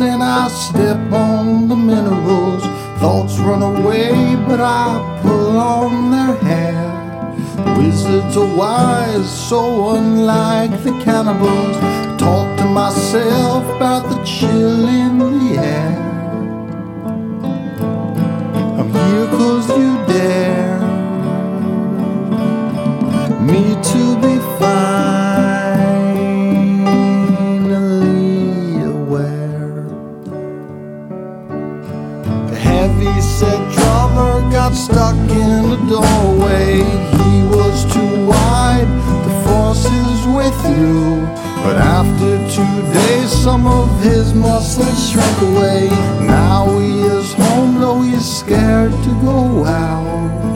I step on the minerals. Thoughts run away, but I pull on their hair. Wizards are wise, so unlike the cannibals. Talk to myself about the chill in the air. I'm here cause you dare got stuck in the doorway. He was too wide to force his way through. But after two days, some of his muscles shrank away. Now he is home, though he's scared to go out.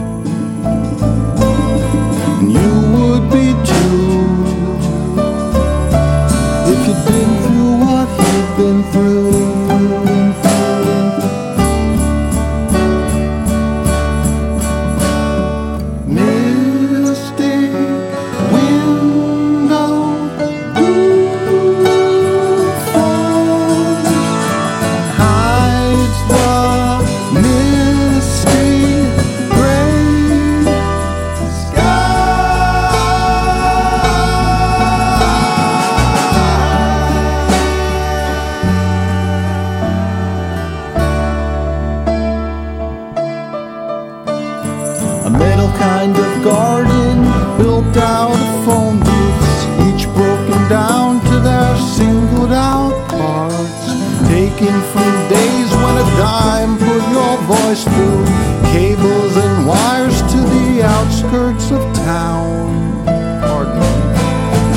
From days when a dime put your voice through cables and wires to the outskirts of town. Pardon me.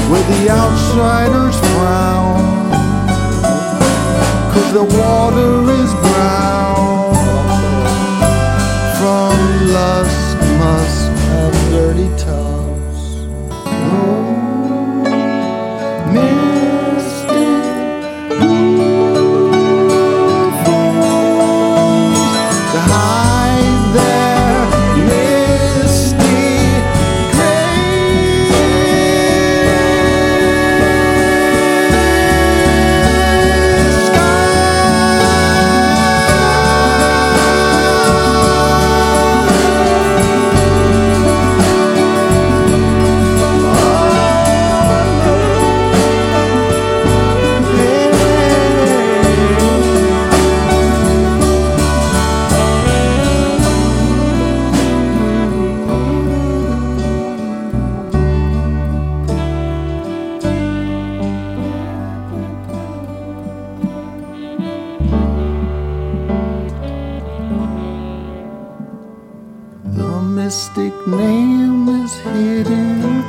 Where the outsiders frown, cause the water is brown from lust, musk, and dirty tubs. Mystic name is hidden